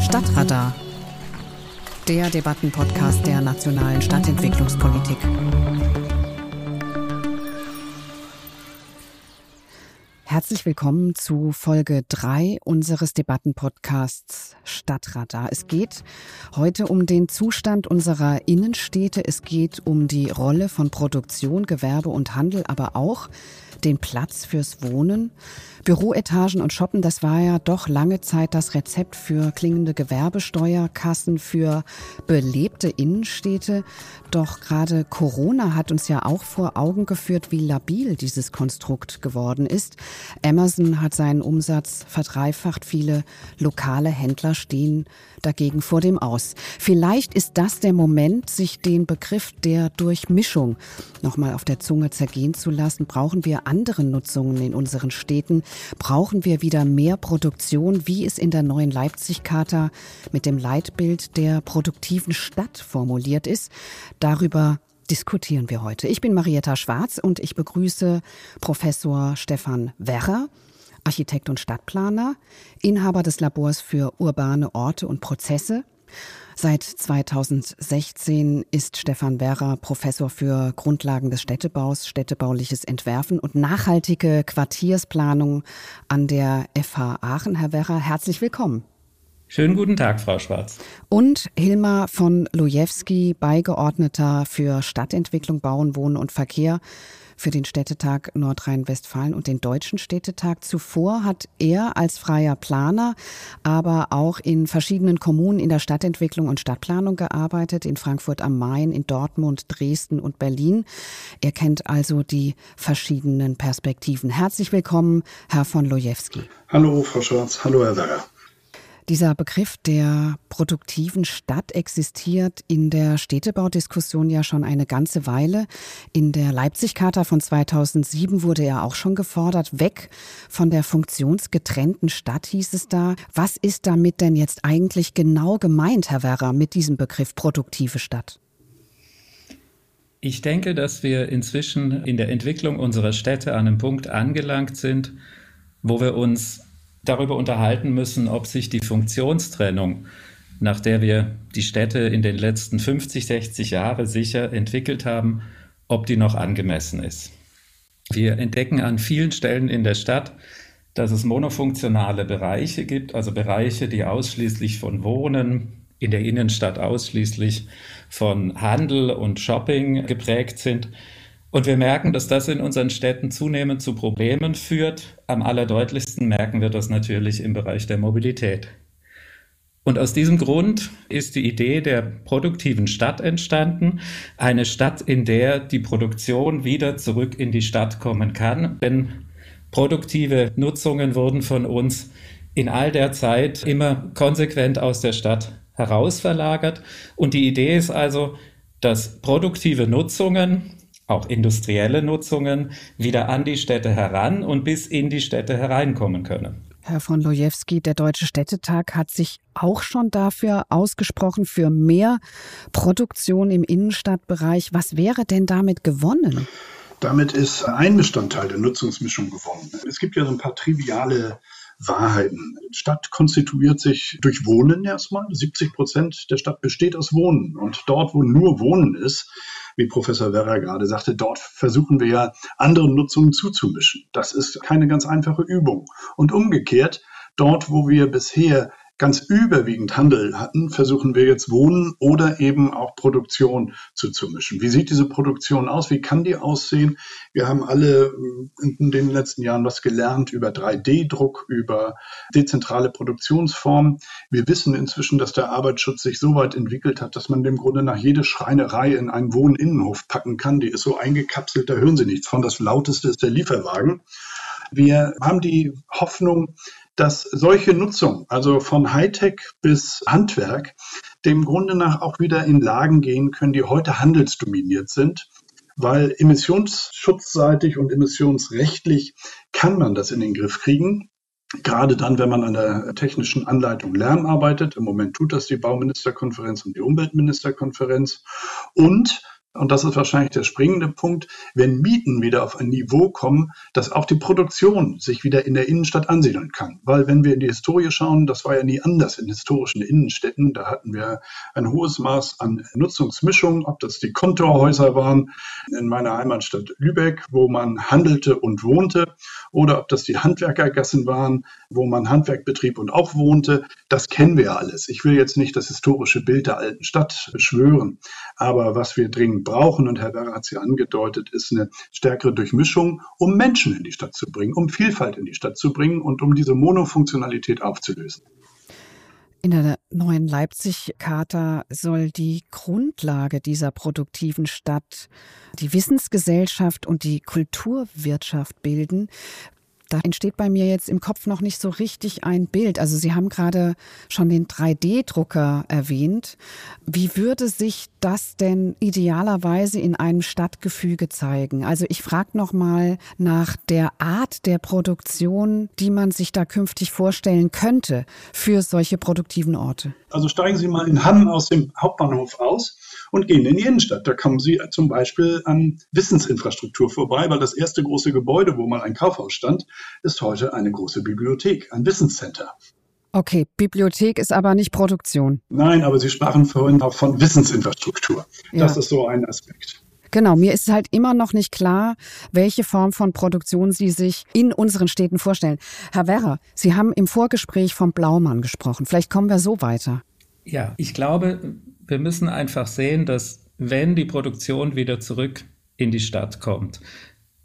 Stadtradar, der Debattenpodcast der nationalen Stadtentwicklungspolitik. Herzlich willkommen zu Folge 3 unseres Debattenpodcasts Stadtradar. Es geht heute um den Zustand unserer Innenstädte. Es geht um die Rolle von Produktion, Gewerbe und Handel, aber auch den Platz fürs Wohnen. Büroetagen und Shoppen, das war ja doch lange Zeit das Rezept für klingende Gewerbesteuerkassen, für belebte Innenstädte. Doch gerade Corona hat uns ja auch vor Augen geführt, wie labil dieses Konstrukt geworden ist. Amazon hat seinen Umsatz verdreifacht. Viele lokale Händler stehen dagegen vor dem Aus. Vielleicht ist das der Moment, sich den Begriff der Durchmischung nochmal auf der Zunge zergehen zu lassen. Brauchen wir andere Nutzungen in unseren Städten? Brauchen wir wieder mehr Produktion, wie es in der neuen Leipzig-Charta mit dem Leitbild der produktiven Stadt formuliert ist? Darüber diskutieren wir heute. Ich bin Marietta Schwarz und ich begrüße Professor Stefan Werrer. Architekt und Stadtplaner, Inhaber des Labors für urbane Orte und Prozesse. Seit 2016 ist Stefan Werrer Professor für Grundlagen des Städtebaus, städtebauliches Entwerfen und nachhaltige Quartiersplanung an der FH Aachen. Herr Werrer, herzlich willkommen. Schönen guten Tag, Frau Schwarz. Und Hilmar von Lujewski, Beigeordneter für Stadtentwicklung, Bauen, Wohnen und Verkehr für den Städtetag Nordrhein-Westfalen und den Deutschen Städtetag. Zuvor hat er als freier Planer, aber auch in verschiedenen Kommunen in der Stadtentwicklung und Stadtplanung gearbeitet, in Frankfurt am Main, in Dortmund, Dresden und Berlin. Er kennt also die verschiedenen Perspektiven. Herzlich willkommen, Herr von Lojewski. Hallo, Frau Schwarz. Hallo, Herr Werner. Dieser Begriff der produktiven Stadt existiert in der Städtebaudiskussion ja schon eine ganze Weile. In der Leipzig-Charta von 2007 wurde er auch schon gefordert. Weg von der funktionsgetrennten Stadt hieß es da. Was ist damit denn jetzt eigentlich genau gemeint, Herr Werrer, mit diesem Begriff produktive Stadt? Ich denke, dass wir inzwischen in der Entwicklung unserer Städte an einem Punkt angelangt sind, wo wir uns darüber unterhalten müssen, ob sich die Funktionstrennung, nach der wir die Städte in den letzten 50, 60 Jahren sicher entwickelt haben, ob die noch angemessen ist. Wir entdecken an vielen Stellen in der Stadt, dass es monofunktionale Bereiche gibt, also Bereiche, die ausschließlich von Wohnen, in der Innenstadt ausschließlich von Handel und Shopping geprägt sind und wir merken, dass das in unseren Städten zunehmend zu Problemen führt. Am allerdeutlichsten merken wir das natürlich im Bereich der Mobilität. Und aus diesem Grund ist die Idee der produktiven Stadt entstanden. Eine Stadt, in der die Produktion wieder zurück in die Stadt kommen kann. Denn produktive Nutzungen wurden von uns in all der Zeit immer konsequent aus der Stadt herausverlagert. Und die Idee ist also, dass produktive Nutzungen auch industrielle Nutzungen wieder an die Städte heran und bis in die Städte hereinkommen können. Herr von Lojewski, der Deutsche Städtetag hat sich auch schon dafür ausgesprochen, für mehr Produktion im Innenstadtbereich. Was wäre denn damit gewonnen? Damit ist ein Bestandteil der Nutzungsmischung gewonnen. Es gibt ja so ein paar triviale Wahrheiten. Stadt konstituiert sich durch Wohnen erstmal. 70 Prozent der Stadt besteht aus Wohnen. Und dort, wo nur Wohnen ist, wie Professor Werrer gerade sagte, dort versuchen wir ja anderen Nutzungen zuzumischen. Das ist keine ganz einfache Übung. Und umgekehrt, dort, wo wir bisher ganz überwiegend Handel hatten, versuchen wir jetzt Wohnen oder eben auch Produktion zuzumischen. Wie sieht diese Produktion aus? Wie kann die aussehen? Wir haben alle in den letzten Jahren was gelernt über 3D-Druck, über dezentrale Produktionsformen. Wir wissen inzwischen, dass der Arbeitsschutz sich so weit entwickelt hat, dass man dem Grunde nach jede Schreinerei in einen Wohninnenhof packen kann. Die ist so eingekapselt, da hören Sie nichts von. Das lauteste ist der Lieferwagen. Wir haben die Hoffnung, dass solche Nutzung, also von Hightech bis Handwerk, dem Grunde nach auch wieder in Lagen gehen können, die heute handelsdominiert sind. Weil emissionsschutzseitig und emissionsrechtlich kann man das in den Griff kriegen. Gerade dann, wenn man an der technischen Anleitung Lärm arbeitet. Im Moment tut das die Bauministerkonferenz und die Umweltministerkonferenz. Und und das ist wahrscheinlich der springende Punkt, wenn Mieten wieder auf ein Niveau kommen, dass auch die Produktion sich wieder in der Innenstadt ansiedeln kann. Weil wenn wir in die Historie schauen, das war ja nie anders in historischen Innenstädten. Da hatten wir ein hohes Maß an Nutzungsmischung, ob das die Kontorhäuser waren in meiner Heimatstadt Lübeck, wo man handelte und wohnte, oder ob das die Handwerkergassen waren, wo man Handwerk betrieb und auch wohnte. Das kennen wir alles. Ich will jetzt nicht das historische Bild der alten Stadt beschwören, aber was wir dringend brauchen, und Herr Werner hat ja angedeutet, ist eine stärkere Durchmischung, um Menschen in die Stadt zu bringen, um Vielfalt in die Stadt zu bringen und um diese Monofunktionalität aufzulösen. In der neuen Leipzig-Charta soll die Grundlage dieser produktiven Stadt die Wissensgesellschaft und die Kulturwirtschaft bilden. Da entsteht bei mir jetzt im Kopf noch nicht so richtig ein Bild. Also Sie haben gerade schon den 3D-Drucker erwähnt. Wie würde sich das denn idealerweise in einem Stadtgefüge zeigen? Also ich frage noch mal nach der Art der Produktion, die man sich da künftig vorstellen könnte für solche produktiven Orte. Also steigen Sie mal in Hamm aus dem Hauptbahnhof aus und gehen in die Innenstadt. Da kommen Sie zum Beispiel an Wissensinfrastruktur vorbei, weil das erste große Gebäude, wo mal ein Kaufhaus stand, ist heute eine große Bibliothek, ein Wissenscenter. Okay, Bibliothek ist aber nicht Produktion. Nein, aber Sie sprachen vorhin auch von Wissensinfrastruktur. Ja. Das ist so ein Aspekt. Genau, mir ist halt immer noch nicht klar, welche Form von Produktion Sie sich in unseren Städten vorstellen. Herr Werrer, Sie haben im Vorgespräch vom Blaumann gesprochen. Vielleicht kommen wir so weiter. Ja, ich glaube, wir müssen einfach sehen, dass wenn die Produktion wieder zurück in die Stadt kommt,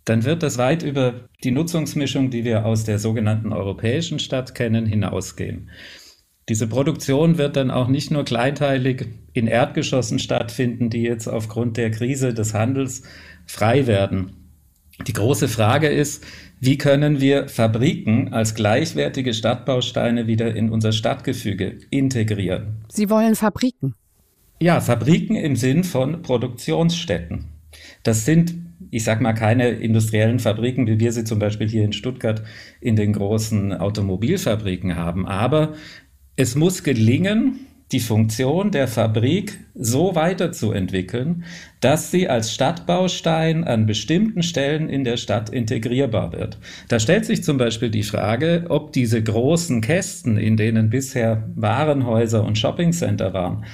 dann wird das weit über die Nutzungsmischung, die wir aus der sogenannten europäischen Stadt kennen, hinausgehen. Diese Produktion wird dann auch nicht nur kleinteilig in Erdgeschossen stattfinden, die jetzt aufgrund der Krise des Handels frei werden. Die große Frage ist, wie können wir Fabriken als gleichwertige Stadtbausteine wieder in unser Stadtgefüge integrieren? Sie wollen Fabriken. Ja, Fabriken im Sinn von Produktionsstätten. Das sind, ich sag mal, keine industriellen Fabriken, wie wir sie zum Beispiel hier in Stuttgart in den großen Automobilfabriken haben. Aber es muss gelingen, die Funktion der Fabrik so weiterzuentwickeln, dass sie als Stadtbaustein an bestimmten Stellen in der Stadt integrierbar wird. Da stellt sich zum Beispiel die Frage, ob diese großen Kästen, in denen bisher Warenhäuser und Shoppingcenter waren,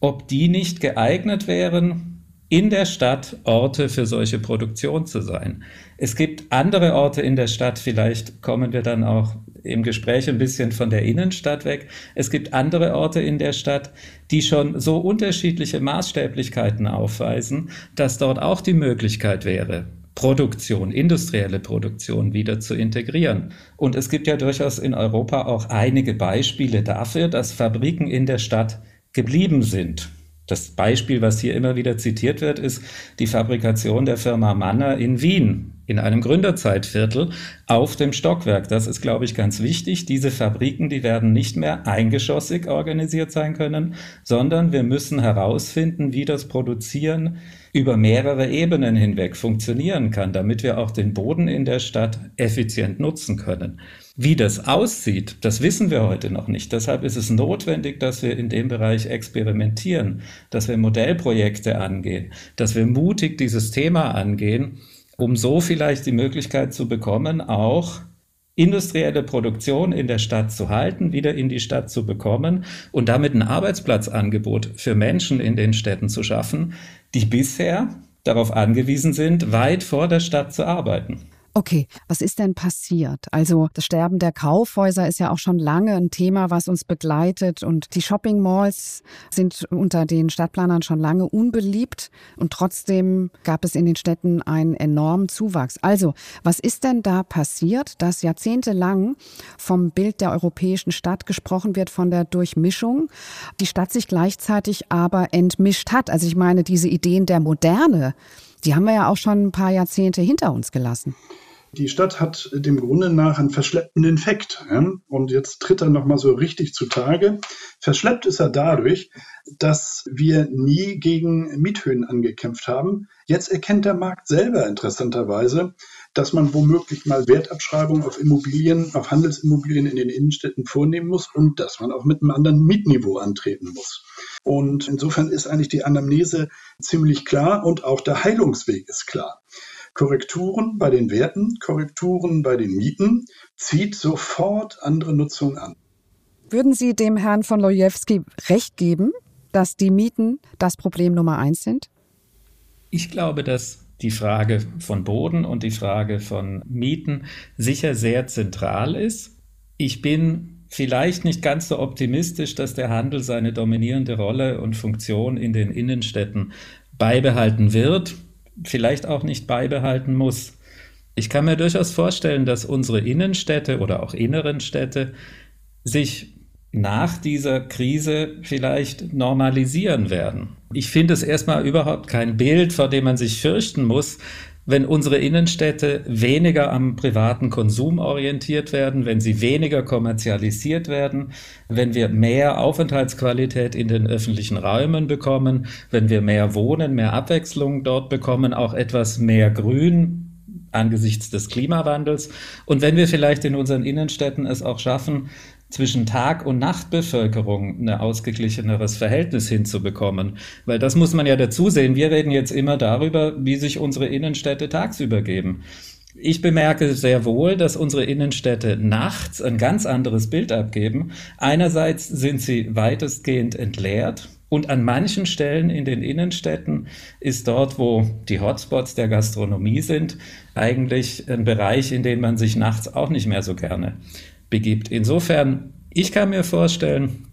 ob die nicht geeignet wären, in der Stadt Orte für solche Produktion zu sein. Es gibt andere Orte in der Stadt, vielleicht kommen wir dann auch im Gespräch ein bisschen von der Innenstadt weg. Es gibt andere Orte in der Stadt, die schon so unterschiedliche Maßstäblichkeiten aufweisen, dass dort auch die Möglichkeit wäre, Produktion, industrielle Produktion wieder zu integrieren. Und es gibt ja durchaus in Europa auch einige Beispiele dafür, dass Fabriken in der Stadt geblieben sind. Das Beispiel, was hier immer wieder zitiert wird, ist die Fabrikation der Firma Manner in Wien in einem Gründerzeitviertel auf dem Stockwerk. Das ist, glaube ich, ganz wichtig. Diese Fabriken, die werden nicht mehr eingeschossig organisiert sein können, sondern wir müssen herausfinden, wie das Produzieren über mehrere Ebenen hinweg funktionieren kann, damit wir auch den Boden in der Stadt effizient nutzen können. Wie das aussieht, das wissen wir heute noch nicht. Deshalb ist es notwendig, dass wir in dem Bereich experimentieren, dass wir Modellprojekte angehen, dass wir mutig dieses Thema angehen, um so vielleicht die Möglichkeit zu bekommen, auch industrielle Produktion in der Stadt zu halten, wieder in die Stadt zu bekommen und damit ein Arbeitsplatzangebot für Menschen in den Städten zu schaffen, die bisher darauf angewiesen sind, weit vor der Stadt zu arbeiten. Okay, was ist denn passiert? Also das Sterben der Kaufhäuser ist ja auch schon lange ein Thema, was uns begleitet und die Shopping Malls sind unter den Stadtplanern schon lange unbeliebt und trotzdem gab es in den Städten einen enormen Zuwachs. Also, was ist denn da passiert, dass jahrzehntelang vom Bild der europäischen Stadt gesprochen wird, von der Durchmischung, die Stadt sich gleichzeitig aber entmischt hat? Also ich meine, diese Ideen der Moderne, die haben wir ja auch schon ein paar Jahrzehnte hinter uns gelassen. Die Stadt hat dem Grunde nach einen verschleppenden Infekt. Ja? Und jetzt tritt er nochmal so richtig zutage. Verschleppt ist er dadurch, dass wir nie gegen Miethöhen angekämpft haben. Jetzt erkennt der Markt selber interessanterweise, dass man womöglich mal Wertabschreibungen auf Immobilien, auf Handelsimmobilien in den Innenstädten vornehmen muss und dass man auch mit einem anderen Mietniveau antreten muss. Und insofern ist eigentlich die Anamnese ziemlich klar und auch der Heilungsweg ist klar. Korrekturen bei den Werten, Korrekturen bei den Mieten zieht sofort andere Nutzung an. Würden Sie dem Herrn von Lojewski recht geben, dass die Mieten das Problem Nummer eins sind? Ich glaube, dass die Frage von Boden und die Frage von Mieten sicher sehr zentral ist. Ich bin vielleicht nicht ganz so optimistisch, dass der Handel seine dominierende Rolle und Funktion in den Innenstädten beibehalten wird, vielleicht auch nicht beibehalten muss. Ich kann mir durchaus vorstellen, dass unsere Innenstädte oder auch inneren Städte sich nach dieser Krise vielleicht normalisieren werden. Ich finde es erstmal überhaupt kein Bild, vor dem man sich fürchten muss, wenn unsere Innenstädte weniger am privaten Konsum orientiert werden, wenn sie weniger kommerzialisiert werden, wenn wir mehr Aufenthaltsqualität in den öffentlichen Räumen bekommen, wenn wir mehr Wohnen, mehr Abwechslung dort bekommen, auch etwas mehr Grün angesichts des Klimawandels. Und wenn wir vielleicht in unseren Innenstädten es auch schaffen, zwischen Tag- und Nachtbevölkerung ein ausgeglicheneres Verhältnis hinzubekommen. Weil das muss man ja dazu sehen. Wir reden jetzt immer darüber, wie sich unsere Innenstädte tagsüber geben. Ich bemerke sehr wohl, dass unsere Innenstädte nachts ein ganz anderes Bild abgeben. Einerseits sind sie weitestgehend entleert, und an manchen Stellen in den Innenstädten ist dort, wo die Hotspots der Gastronomie sind, eigentlich ein Bereich, in den man sich nachts auch nicht mehr so gerne begibt. Insofern, ich kann mir vorstellen,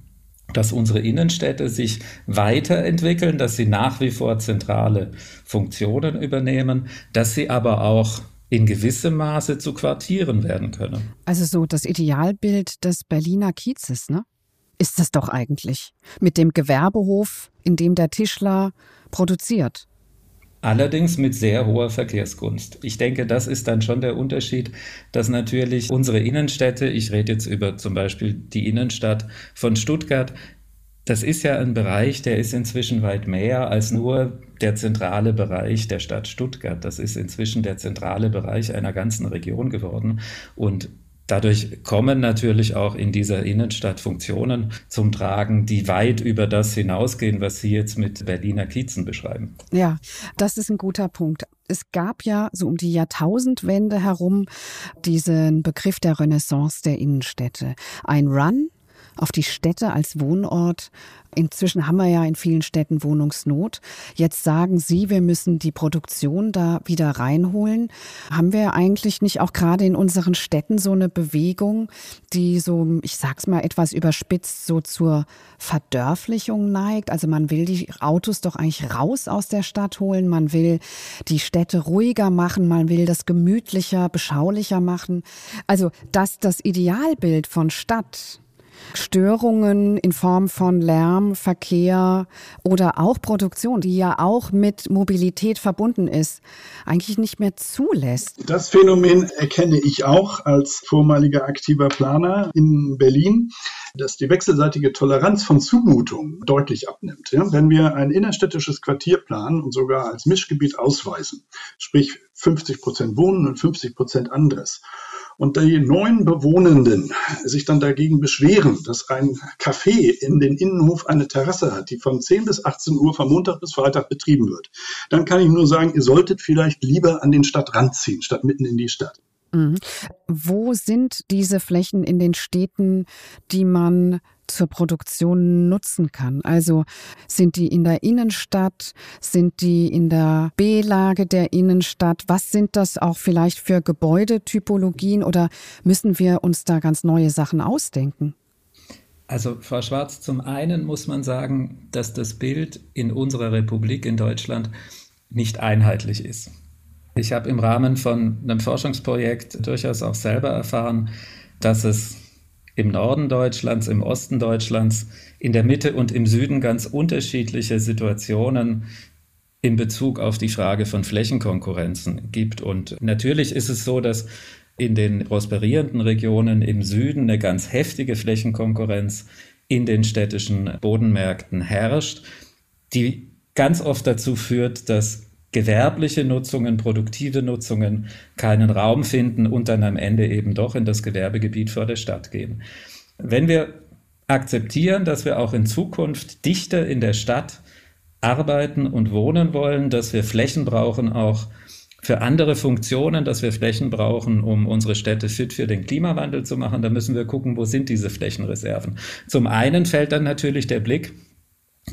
dass unsere Innenstädte sich weiterentwickeln, dass sie nach wie vor zentrale Funktionen übernehmen, dass sie aber auch in gewissem Maße zu Quartieren werden können. Also so das Idealbild des Berliner Kiezes, ne? Ist es doch eigentlich. Mit dem Gewerbehof, in dem der Tischler produziert. Allerdings mit sehr hoher Verkehrsgunst. Ich denke, das ist dann schon der Unterschied, dass natürlich unsere Innenstädte, ich rede jetzt über zum Beispiel die Innenstadt von Stuttgart, das ist ja ein Bereich, der ist inzwischen weit mehr als nur der zentrale Bereich der Stadt Stuttgart. Das ist inzwischen der zentrale Bereich einer ganzen Region geworden. Und Dadurch kommen natürlich auch in dieser Innenstadt Funktionen zum Tragen, die weit über das hinausgehen, was Sie jetzt mit Berliner Kiezen beschreiben. Ja, das ist ein guter Punkt. Es gab ja so um die Jahrtausendwende herum diesen Begriff der Renaissance der Innenstädte. Ein Run auf die Städte als Wohnort. Inzwischen haben wir ja in vielen Städten Wohnungsnot. Jetzt sagen Sie, wir müssen die Produktion da wieder reinholen. Haben wir eigentlich nicht auch gerade in unseren Städten so eine Bewegung, die so, ich sag's mal etwas überspitzt, so zur Verdörflichung neigt? Also man will die Autos doch eigentlich raus aus der Stadt holen. Man will die Städte ruhiger machen. Man will das gemütlicher, beschaulicher machen. Also, dass das Idealbild von Stadt Störungen in Form von Lärm, Verkehr oder auch Produktion, die ja auch mit Mobilität verbunden ist, eigentlich nicht mehr zulässt. Das Phänomen erkenne ich auch als vormaliger aktiver Planer in Berlin, dass die wechselseitige Toleranz von Zumutungen deutlich abnimmt. Wenn wir ein innerstädtisches Quartier planen und sogar als Mischgebiet ausweisen, sprich 50 Prozent Wohnen und 50 Prozent anderes, und die neuen Bewohnenden sich dann dagegen beschweren, dass ein Café in den Innenhof eine Terrasse hat, die von 10 bis 18 Uhr von Montag bis Freitag betrieben wird, dann kann ich nur sagen, ihr solltet vielleicht lieber an den Stadtrand ziehen, statt mitten in die Stadt. Mhm. Wo sind diese Flächen in den Städten, die man zur Produktion nutzen kann. Also sind die in der Innenstadt, sind die in der B-Lage der Innenstadt? Was sind das auch vielleicht für Gebäudetypologien oder müssen wir uns da ganz neue Sachen ausdenken? Also Frau Schwarz, zum einen muss man sagen, dass das Bild in unserer Republik in Deutschland nicht einheitlich ist. Ich habe im Rahmen von einem Forschungsprojekt durchaus auch selber erfahren, dass es im Norden Deutschlands, im Osten Deutschlands, in der Mitte und im Süden ganz unterschiedliche Situationen in Bezug auf die Frage von Flächenkonkurrenzen gibt. Und natürlich ist es so, dass in den prosperierenden Regionen im Süden eine ganz heftige Flächenkonkurrenz in den städtischen Bodenmärkten herrscht, die ganz oft dazu führt, dass gewerbliche Nutzungen, produktive Nutzungen keinen Raum finden und dann am Ende eben doch in das Gewerbegebiet vor der Stadt gehen. Wenn wir akzeptieren, dass wir auch in Zukunft dichter in der Stadt arbeiten und wohnen wollen, dass wir Flächen brauchen auch für andere Funktionen, dass wir Flächen brauchen, um unsere Städte fit für den Klimawandel zu machen, dann müssen wir gucken, wo sind diese Flächenreserven. Zum einen fällt dann natürlich der Blick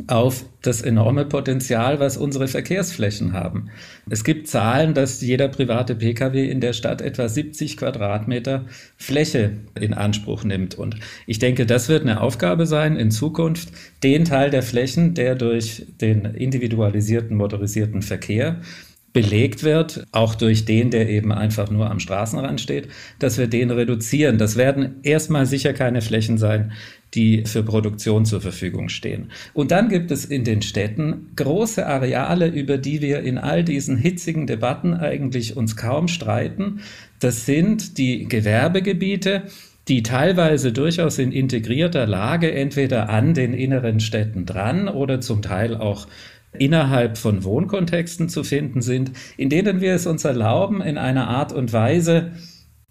auf das enorme Potenzial, was unsere Verkehrsflächen haben. Es gibt Zahlen, dass jeder private Pkw in der Stadt etwa 70 Quadratmeter Fläche in Anspruch nimmt. Und ich denke, das wird eine Aufgabe sein, in Zukunft den Teil der Flächen, der durch den individualisierten motorisierten Verkehr belegt wird, auch durch den, der eben einfach nur am Straßenrand steht, dass wir den reduzieren. Das werden erstmal sicher keine Flächen sein, die für Produktion zur Verfügung stehen. Und dann gibt es in den Städten große Areale, über die wir in all diesen hitzigen Debatten eigentlich uns kaum streiten. Das sind die Gewerbegebiete, die teilweise durchaus in integrierter Lage entweder an den inneren Städten dran oder zum Teil auch innerhalb von Wohnkontexten zu finden sind, in denen wir es uns erlauben, in einer Art und Weise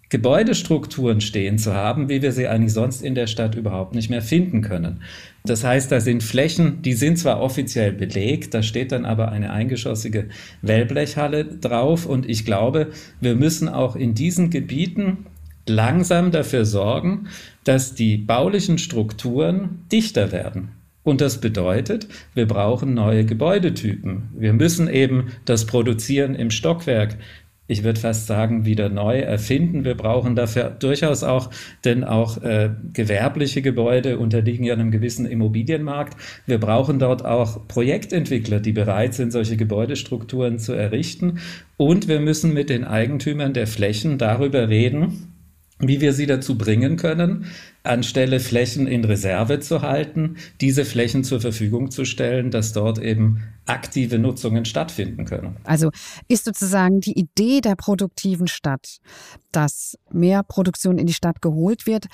Gebäudestrukturen stehen zu haben, wie wir sie eigentlich sonst in der Stadt überhaupt nicht mehr finden können. Das heißt, da sind Flächen, die sind zwar offiziell belegt, da steht dann aber eine eingeschossige Wellblechhalle drauf und ich glaube, wir müssen auch in diesen Gebieten langsam dafür sorgen, dass die baulichen Strukturen dichter werden. Und das bedeutet, wir brauchen neue Gebäudetypen. Wir müssen eben das Produzieren im Stockwerk, ich würde fast sagen, wieder neu erfinden. Wir brauchen dafür durchaus auch, denn auch äh, gewerbliche Gebäude unterliegen ja einem gewissen Immobilienmarkt. Wir brauchen dort auch Projektentwickler, die bereit sind, solche Gebäudestrukturen zu errichten. Und wir müssen mit den Eigentümern der Flächen darüber reden, wie wir sie dazu bringen können, anstelle Flächen in Reserve zu halten, diese Flächen zur Verfügung zu stellen, dass dort eben aktive Nutzungen stattfinden können. Also ist sozusagen die Idee der produktiven Stadt, dass mehr Produktion in die Stadt geholt wird,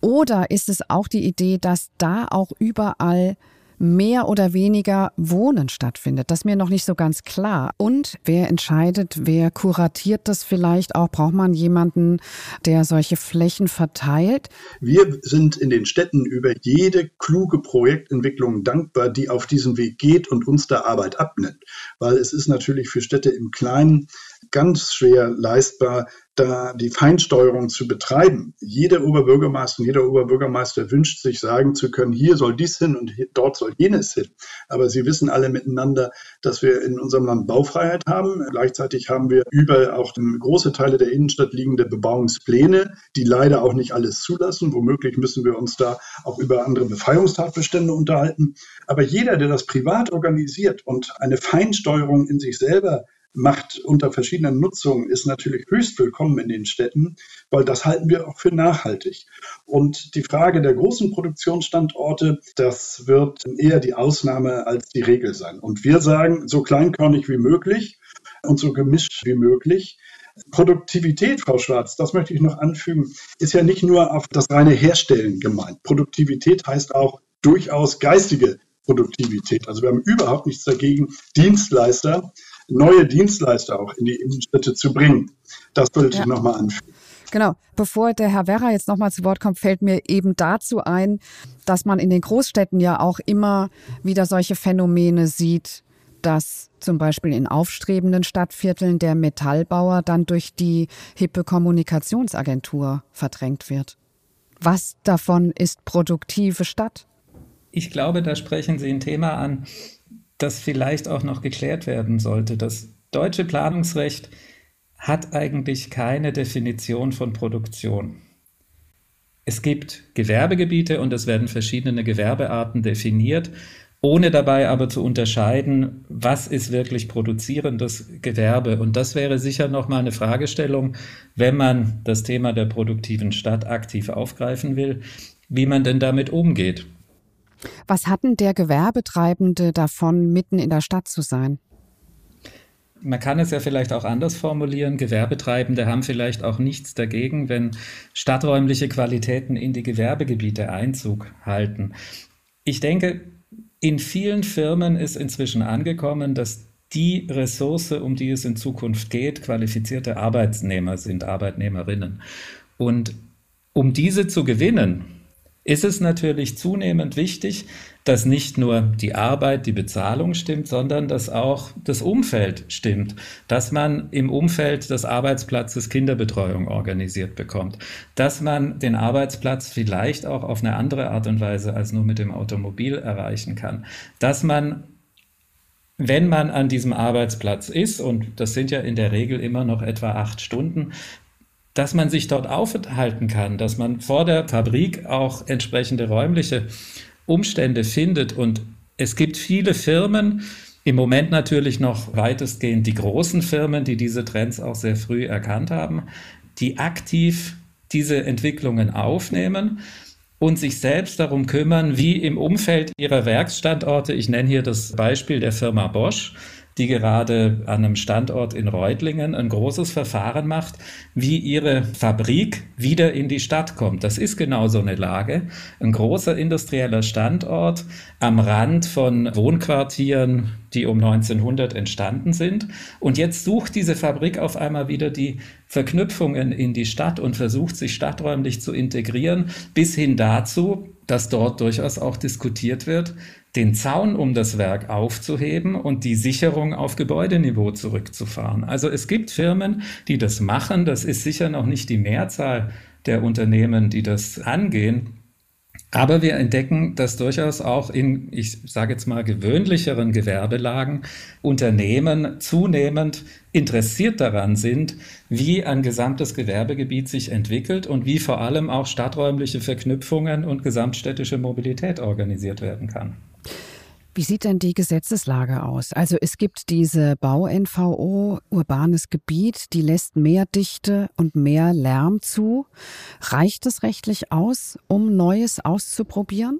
oder ist es auch die Idee, dass da auch überall mehr oder weniger Wohnen stattfindet. Das ist mir noch nicht so ganz klar. Und wer entscheidet, wer kuratiert das vielleicht auch? Braucht man jemanden, der solche Flächen verteilt? Wir sind in den Städten über jede kluge Projektentwicklung dankbar, die auf diesem Weg geht und uns da Arbeit abnimmt. Weil es ist natürlich für Städte im Kleinen ganz schwer leistbar, da die Feinsteuerung zu betreiben. Jeder Oberbürgermeister und jeder Oberbürgermeister wünscht sich sagen zu können, hier soll dies hin und dort soll jenes hin. Aber sie wissen alle miteinander, dass wir in unserem Land Baufreiheit haben. Gleichzeitig haben wir über auch große Teile der Innenstadt liegende Bebauungspläne, die leider auch nicht alles zulassen. Womöglich müssen wir uns da auch über andere Befreiungstatbestände unterhalten. Aber jeder, der das privat organisiert und eine Feinsteuerung in sich selber macht unter verschiedenen Nutzungen, ist natürlich höchst willkommen in den Städten, weil das halten wir auch für nachhaltig. Und die Frage der großen Produktionsstandorte, das wird eher die Ausnahme als die Regel sein. Und wir sagen, so kleinkörnig wie möglich und so gemischt wie möglich. Produktivität, Frau Schwarz, das möchte ich noch anfügen, ist ja nicht nur auf das reine Herstellen gemeint. Produktivität heißt auch durchaus geistige Produktivität. Also wir haben überhaupt nichts dagegen, Dienstleister neue Dienstleister auch in die Innenstädte zu bringen. Das wollte ja. ich nochmal anfügen. Genau. Bevor der Herr Werra jetzt nochmal zu Wort kommt, fällt mir eben dazu ein, dass man in den Großstädten ja auch immer wieder solche Phänomene sieht, dass zum Beispiel in aufstrebenden Stadtvierteln der Metallbauer dann durch die hippe Kommunikationsagentur verdrängt wird. Was davon ist produktive Stadt? Ich glaube, da sprechen Sie ein Thema an, das vielleicht auch noch geklärt werden sollte. Das deutsche Planungsrecht hat eigentlich keine Definition von Produktion. Es gibt Gewerbegebiete und es werden verschiedene Gewerbearten definiert, ohne dabei aber zu unterscheiden, was ist wirklich produzierendes Gewerbe. Und das wäre sicher nochmal eine Fragestellung, wenn man das Thema der produktiven Stadt aktiv aufgreifen will, wie man denn damit umgeht. Was hatten der Gewerbetreibende davon, mitten in der Stadt zu sein? man kann es ja vielleicht auch anders formulieren. Gewerbetreibende haben vielleicht auch nichts dagegen, wenn stadträumliche Qualitäten in die Gewerbegebiete Einzug halten. Ich denke, in vielen Firmen ist inzwischen angekommen, dass die Ressource, um die es in Zukunft geht, qualifizierte Arbeitnehmer sind, Arbeitnehmerinnen. Und um diese zu gewinnen, ist es natürlich zunehmend wichtig, dass nicht nur die Arbeit, die Bezahlung stimmt, sondern dass auch das Umfeld stimmt, dass man im Umfeld des Arbeitsplatzes Kinderbetreuung organisiert bekommt, dass man den Arbeitsplatz vielleicht auch auf eine andere Art und Weise als nur mit dem Automobil erreichen kann, dass man wenn man an diesem Arbeitsplatz ist, und das sind ja in der Regel immer noch etwa acht Stunden, dass man sich dort aufhalten kann, dass man vor der Fabrik auch entsprechende räumliche Umstände findet. Und es gibt viele Firmen, im Moment natürlich noch weitestgehend die großen Firmen, die diese Trends auch sehr früh erkannt haben, die aktiv diese Entwicklungen aufnehmen und sich selbst darum kümmern, wie im Umfeld ihrer Werksstandorte, ich nenne hier das Beispiel der Firma Bosch, die gerade an einem Standort in Reutlingen ein großes Verfahren macht, wie ihre Fabrik wieder in die Stadt kommt. Das ist genau so eine Lage. Ein großer industrieller Standort am Rand von Wohnquartieren, die um 1900 entstanden sind. Und jetzt sucht diese Fabrik auf einmal wieder die Verknüpfungen in die Stadt und versucht sich stadträumlich zu integrieren, bis hin dazu, dass dort durchaus auch diskutiert wird, den Zaun um das Werk aufzuheben und die Sicherung auf Gebäudeniveau zurückzufahren. Also es gibt Firmen, die das machen. Das ist sicher noch nicht die Mehrzahl der Unternehmen, die das angehen. Aber wir entdecken, dass durchaus auch in, ich sage jetzt mal, gewöhnlicheren Gewerbelagen Unternehmen zunehmend interessiert daran sind, wie ein gesamtes Gewerbegebiet sich entwickelt und wie vor allem auch stadträumliche Verknüpfungen und gesamtstädtische Mobilität organisiert werden kann. Wie sieht denn die Gesetzeslage aus? Also es gibt diese Bau-NVO, urbanes Gebiet, die lässt mehr Dichte und mehr Lärm zu. Reicht es rechtlich aus, um Neues auszuprobieren?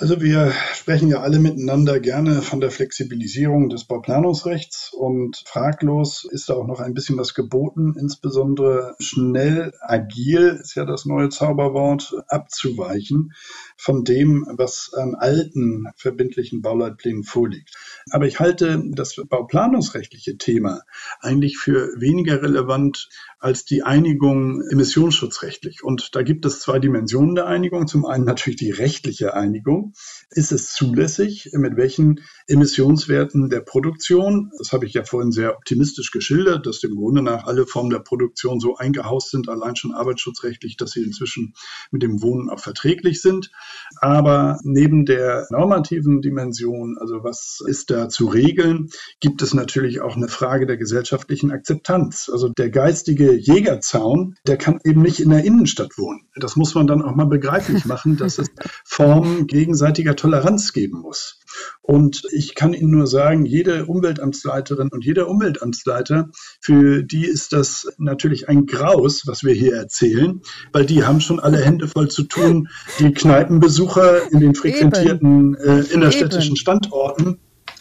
Also wir sprechen ja alle miteinander gerne von der Flexibilisierung des Bauplanungsrechts und fraglos ist da auch noch ein bisschen was geboten, insbesondere schnell, agil ist ja das neue Zauberwort, abzuweichen von dem, was an alten verbindlichen Bauleitplänen vorliegt. Aber ich halte das bauplanungsrechtliche Thema eigentlich für weniger relevant als die Einigung emissionsschutzrechtlich. Und da gibt es zwei Dimensionen der Einigung. Zum einen natürlich die rechtliche Einigung. Ist es zulässig, mit welchen Emissionswerten der Produktion, das habe ich ja vorhin sehr optimistisch geschildert, dass im Grunde nach alle Formen der Produktion so eingehaust sind, allein schon arbeitsschutzrechtlich, dass sie inzwischen mit dem Wohnen auch verträglich sind. Aber neben der normativen Dimension, also was ist da zu regeln, gibt es natürlich auch eine Frage der gesellschaftlichen Akzeptanz. Also der geistige Jägerzaun, der kann eben nicht in der Innenstadt wohnen. Das muss man dann auch mal begreiflich machen, dass es Formen gegenseitiger Toleranz geben muss. Und ich kann Ihnen nur sagen, jede Umweltamtsleiterin und jeder Umweltamtsleiter, für die ist das natürlich ein Graus, was wir hier erzählen, weil die haben schon alle Hände voll zu tun, die Kneipenbesucher in den frequentierten äh, innerstädtischen. Standorten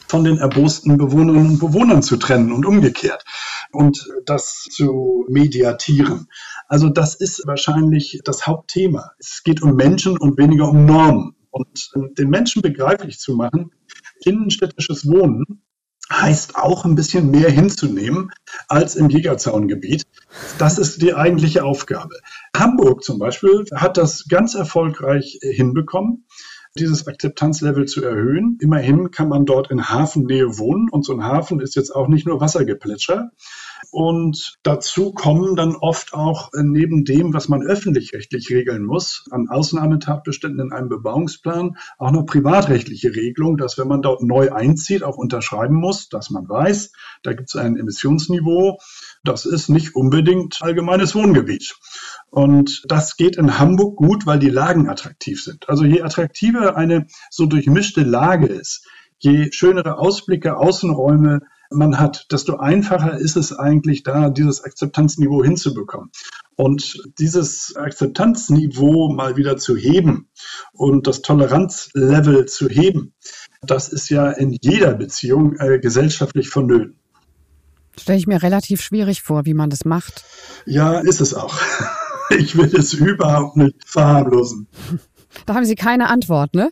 von den erbosten Bewohnerinnen und Bewohnern zu trennen und umgekehrt und das zu mediatieren. Also das ist wahrscheinlich das Hauptthema. Es geht um Menschen und weniger um Normen. Und äh, den Menschen begreiflich zu machen, innenstädtisches Wohnen heißt auch ein bisschen mehr hinzunehmen als im Jägerzaungebiet. Das ist die eigentliche Aufgabe. Hamburg zum Beispiel hat das ganz erfolgreich hinbekommen dieses Akzeptanzlevel zu erhöhen. Immerhin kann man dort in Hafennähe wohnen und so ein Hafen ist jetzt auch nicht nur Wassergeplätscher. Und dazu kommen dann oft auch äh, neben dem, was man öffentlich-rechtlich regeln muss, an Ausnahmetatbeständen in einem Bebauungsplan, auch noch privatrechtliche Regelungen, dass wenn man dort neu einzieht, auch unterschreiben muss, dass man weiß, da gibt es ein Emissionsniveau. Das ist nicht unbedingt allgemeines Wohngebiet. Und das geht in Hamburg gut, weil die Lagen attraktiv sind. Also je attraktiver eine so durchmischte Lage ist, je schönere Ausblicke, Außenräume man hat, desto einfacher ist es eigentlich da, dieses Akzeptanzniveau hinzubekommen. Und dieses Akzeptanzniveau mal wieder zu heben und das Toleranzlevel zu heben, das ist ja in jeder Beziehung äh, gesellschaftlich vonnöten. Stelle ich mir relativ schwierig vor, wie man das macht. Ja, ist es auch. Ich will es überhaupt nicht verharmlosen. Da haben Sie keine Antwort, ne?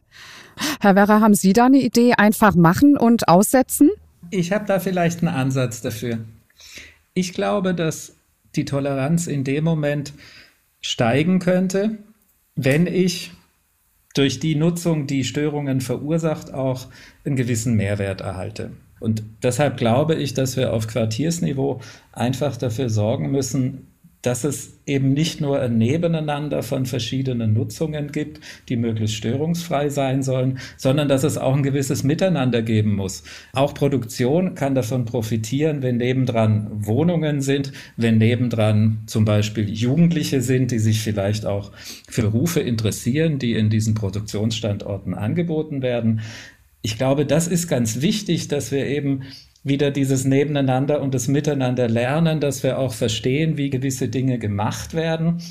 Herr Werrer, haben Sie da eine Idee? Einfach machen und aussetzen? Ich habe da vielleicht einen Ansatz dafür. Ich glaube, dass die Toleranz in dem Moment steigen könnte, wenn ich durch die Nutzung, die Störungen verursacht, auch einen gewissen Mehrwert erhalte. Und deshalb glaube ich, dass wir auf Quartiersniveau einfach dafür sorgen müssen, dass es eben nicht nur ein Nebeneinander von verschiedenen Nutzungen gibt, die möglichst störungsfrei sein sollen, sondern dass es auch ein gewisses Miteinander geben muss. Auch Produktion kann davon profitieren, wenn nebendran Wohnungen sind, wenn nebendran zum Beispiel Jugendliche sind, die sich vielleicht auch für Berufe interessieren, die in diesen Produktionsstandorten angeboten werden. Ich glaube, das ist ganz wichtig, dass wir eben wieder dieses Nebeneinander und das Miteinander lernen, dass wir auch verstehen, wie gewisse Dinge gemacht werden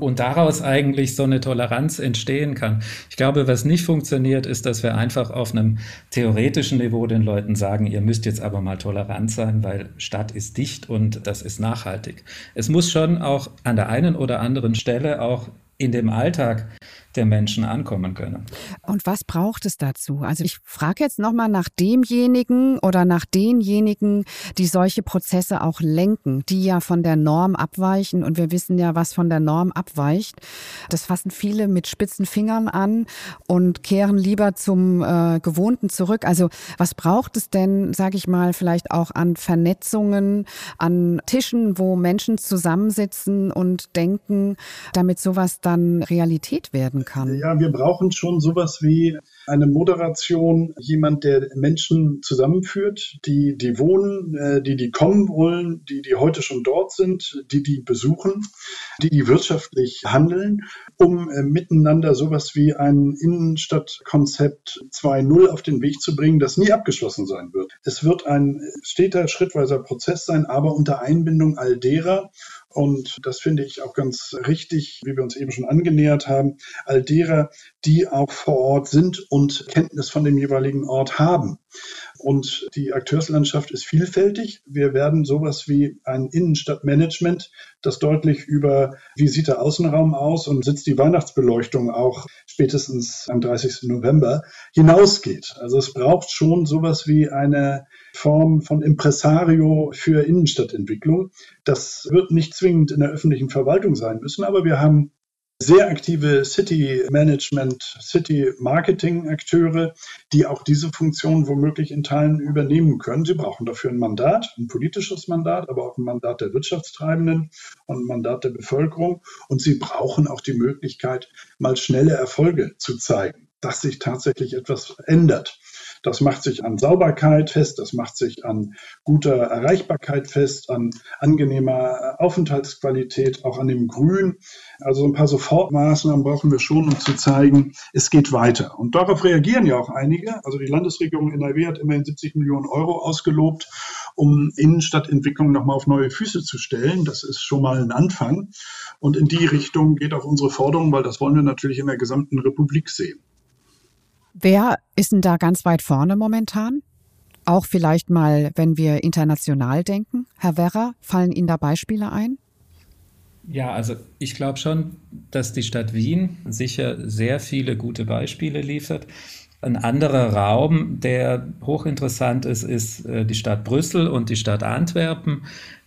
und daraus eigentlich so eine Toleranz entstehen kann. Ich glaube, was nicht funktioniert, ist, dass wir einfach auf einem theoretischen Niveau den Leuten sagen, ihr müsst jetzt aber mal tolerant sein, weil Stadt ist dicht und das ist nachhaltig. Es muss schon auch an der einen oder anderen Stelle auch in dem Alltag der Menschen ankommen können. Und was braucht es dazu? Also ich frage jetzt nochmal nach demjenigen oder nach denjenigen, die solche Prozesse auch lenken, die ja von der Norm abweichen. Und wir wissen ja, was von der Norm abweicht. Das fassen viele mit spitzen Fingern an und kehren lieber zum äh, Gewohnten zurück. Also was braucht es denn, sage ich mal, vielleicht auch an Vernetzungen, an Tischen, wo Menschen zusammensitzen und denken, damit sowas dann Realität werden kann. Ja, wir brauchen schon sowas wie eine Moderation, jemand, der Menschen zusammenführt, die, die wohnen, äh, die, die kommen wollen, die, die heute schon dort sind, die, die besuchen, die, die wirtschaftlich handeln, um äh, miteinander sowas wie ein Innenstadtkonzept 2.0 auf den Weg zu bringen, das nie abgeschlossen sein wird. Es wird ein steter, schrittweiser Prozess sein, aber unter Einbindung all derer, und das finde ich auch ganz richtig, wie wir uns eben schon angenähert haben, all derer, die auch vor Ort sind und Kenntnis von dem jeweiligen Ort haben. Und die Akteurslandschaft ist vielfältig. Wir werden sowas wie ein Innenstadtmanagement, das deutlich über, wie sieht der Außenraum aus und sitzt die Weihnachtsbeleuchtung auch spätestens am 30. November, hinausgeht. Also es braucht schon sowas wie eine Form von Impresario für Innenstadtentwicklung. Das wird nicht zwingend in der öffentlichen Verwaltung sein müssen, aber wir haben sehr aktive City Management, City Marketing Akteure, die auch diese Funktion womöglich in Teilen übernehmen können. Sie brauchen dafür ein Mandat, ein politisches Mandat, aber auch ein Mandat der Wirtschaftstreibenden und ein Mandat der Bevölkerung. Und sie brauchen auch die Möglichkeit, mal schnelle Erfolge zu zeigen, dass sich tatsächlich etwas ändert. Das macht sich an Sauberkeit fest, das macht sich an guter Erreichbarkeit fest, an angenehmer Aufenthaltsqualität, auch an dem Grün. Also ein paar Sofortmaßnahmen brauchen wir schon, um zu zeigen, es geht weiter. Und darauf reagieren ja auch einige. Also die Landesregierung NRW hat immerhin 70 Millionen Euro ausgelobt, um Innenstadtentwicklung nochmal auf neue Füße zu stellen. Das ist schon mal ein Anfang. Und in die Richtung geht auch unsere Forderung, weil das wollen wir natürlich in der gesamten Republik sehen. Wer ist denn da ganz weit vorne momentan? Auch vielleicht mal, wenn wir international denken. Herr Werrer, fallen Ihnen da Beispiele ein? Ja, also ich glaube schon, dass die Stadt Wien sicher sehr viele gute Beispiele liefert. Ein anderer Raum, der hochinteressant ist, ist äh, die Stadt Brüssel und die Stadt Antwerpen,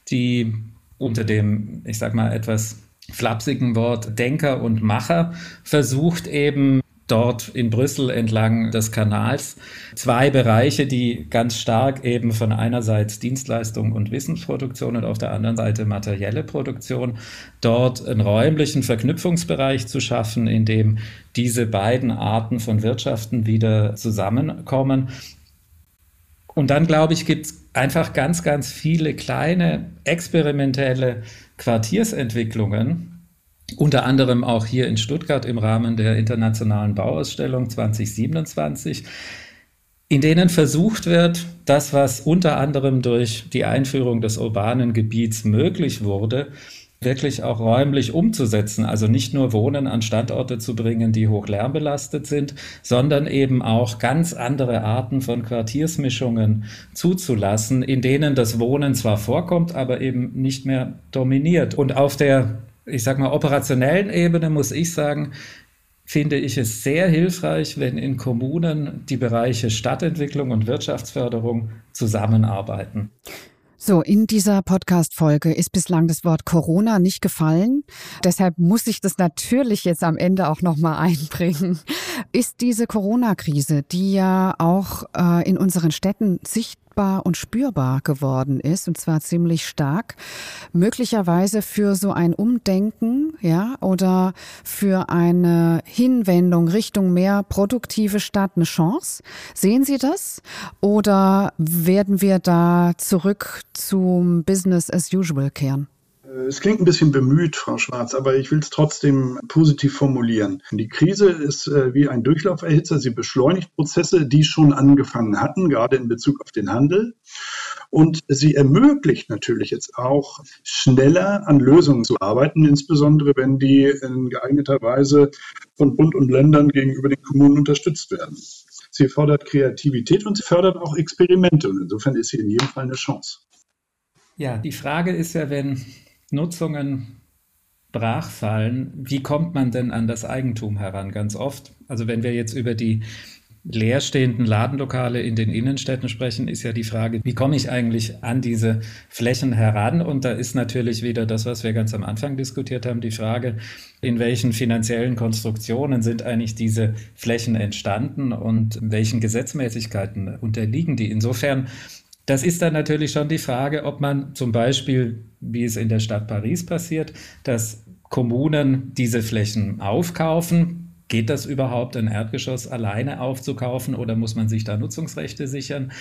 die unter dem, ich sag mal, etwas flapsigen Wort Denker und Macher versucht eben dort in Brüssel entlang des Kanals zwei Bereiche, die ganz stark eben von einerseits Dienstleistung und Wissensproduktion und auf der anderen Seite materielle Produktion, dort einen räumlichen Verknüpfungsbereich zu schaffen, in dem diese beiden Arten von Wirtschaften wieder zusammenkommen. Und dann, glaube ich, gibt es einfach ganz, ganz viele kleine experimentelle Quartiersentwicklungen, unter anderem auch hier in Stuttgart im Rahmen der Internationalen Bauausstellung 2027, in denen versucht wird, das, was unter anderem durch die Einführung des urbanen Gebiets möglich wurde, wirklich auch räumlich umzusetzen. Also nicht nur Wohnen an Standorte zu bringen, die hoch lärmbelastet sind, sondern eben auch ganz andere Arten von Quartiersmischungen zuzulassen, in denen das Wohnen zwar vorkommt, aber eben nicht mehr dominiert. Und auf der, ich sag mal, operationellen Ebene muss ich sagen, finde ich es sehr hilfreich, wenn in Kommunen die Bereiche Stadtentwicklung und Wirtschaftsförderung zusammenarbeiten. So, in dieser Podcast-Folge ist bislang das Wort Corona nicht gefallen. Deshalb muss ich das natürlich jetzt am Ende auch nochmal einbringen. Ist diese Corona-Krise, die ja auch äh, in unseren Städten sichtbar sichtbar und spürbar geworden ist, und zwar ziemlich stark, möglicherweise für so ein Umdenken, ja, oder für eine Hinwendung Richtung mehr produktive Stadt eine Chance? Sehen Sie das? Oder werden wir da zurück zum Business as usual kehren? Es klingt ein bisschen bemüht, Frau Schwarz, aber ich will es trotzdem positiv formulieren. Die Krise ist äh, wie ein Durchlauferhitzer. Sie beschleunigt Prozesse, die schon angefangen hatten, gerade in Bezug auf den Handel. Und sie ermöglicht natürlich jetzt auch schneller an Lösungen zu arbeiten, insbesondere wenn die in geeigneter Weise von Bund und Ländern gegenüber den Kommunen unterstützt werden. Sie fördert Kreativität und sie fördert auch Experimente. Und insofern ist sie in jedem Fall eine Chance. Ja, die Frage ist ja, wenn Nutzungen brachfallen, wie kommt man denn an das Eigentum heran? Ganz oft, also wenn wir jetzt über die leerstehenden Ladenlokale in den Innenstädten sprechen, ist ja die Frage, wie komme ich eigentlich an diese Flächen heran? Und da ist natürlich wieder das, was wir ganz am Anfang diskutiert haben, die Frage, in welchen finanziellen Konstruktionen sind eigentlich diese Flächen entstanden und welchen Gesetzmäßigkeiten unterliegen die? Insofern das ist dann natürlich schon die Frage, ob man zum Beispiel, wie es in der Stadt Paris passiert, dass Kommunen diese Flächen aufkaufen. Geht das überhaupt, ein Erdgeschoss alleine aufzukaufen oder muss man sich da Nutzungsrechte sichern?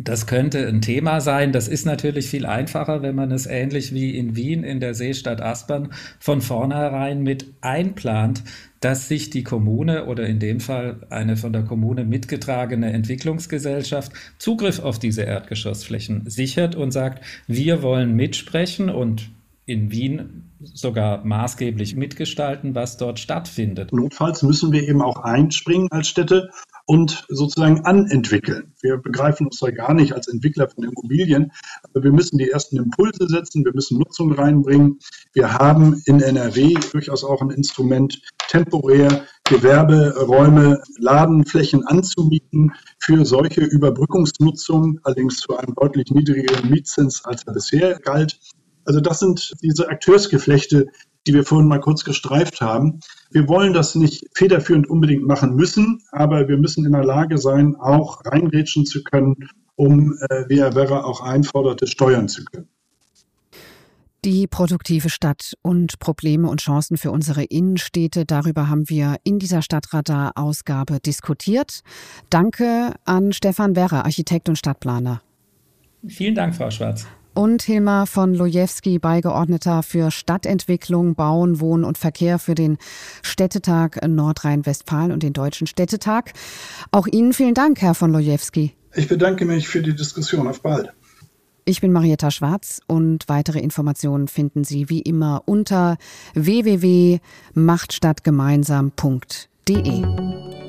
Das könnte ein Thema sein. Das ist natürlich viel einfacher, wenn man es ähnlich wie in Wien in der Seestadt Aspern von vornherein mit einplant, dass sich die Kommune oder in dem Fall eine von der Kommune mitgetragene Entwicklungsgesellschaft Zugriff auf diese Erdgeschossflächen sichert und sagt, wir wollen mitsprechen und in Wien sogar maßgeblich mitgestalten, was dort stattfindet. Notfalls müssen wir eben auch einspringen als Städte und sozusagen anentwickeln. Wir begreifen uns da gar nicht als Entwickler von Immobilien, aber wir müssen die ersten Impulse setzen, wir müssen Nutzung reinbringen. Wir haben in NRW durchaus auch ein Instrument, temporär Gewerberäume, Ladenflächen anzumieten für solche Überbrückungsnutzung, allerdings zu einem deutlich niedrigeren Mietzins, als er bisher galt. Also das sind diese Akteursgeflechte, die wir vorhin mal kurz gestreift haben. Wir wollen das nicht federführend unbedingt machen müssen, aber wir müssen in der Lage sein, auch reingrätschen zu können, um, äh, wie Herr Werra auch einforderte, steuern zu können. Die produktive Stadt und Probleme und Chancen für unsere Innenstädte, darüber haben wir in dieser Stadtradar-Ausgabe diskutiert. Danke an Stefan Werra, Architekt und Stadtplaner. Vielen Dank, Frau Schwarz und Hilmar von Lojewski, Beigeordneter für Stadtentwicklung, Bauen, Wohnen und Verkehr für den Städtetag Nordrhein-Westfalen und den Deutschen Städtetag. Auch Ihnen vielen Dank, Herr von Lojewski. Ich bedanke mich für die Diskussion. Auf bald. Ich bin Marietta Schwarz und weitere Informationen finden Sie wie immer unter www.machtstadtgemeinsam.de.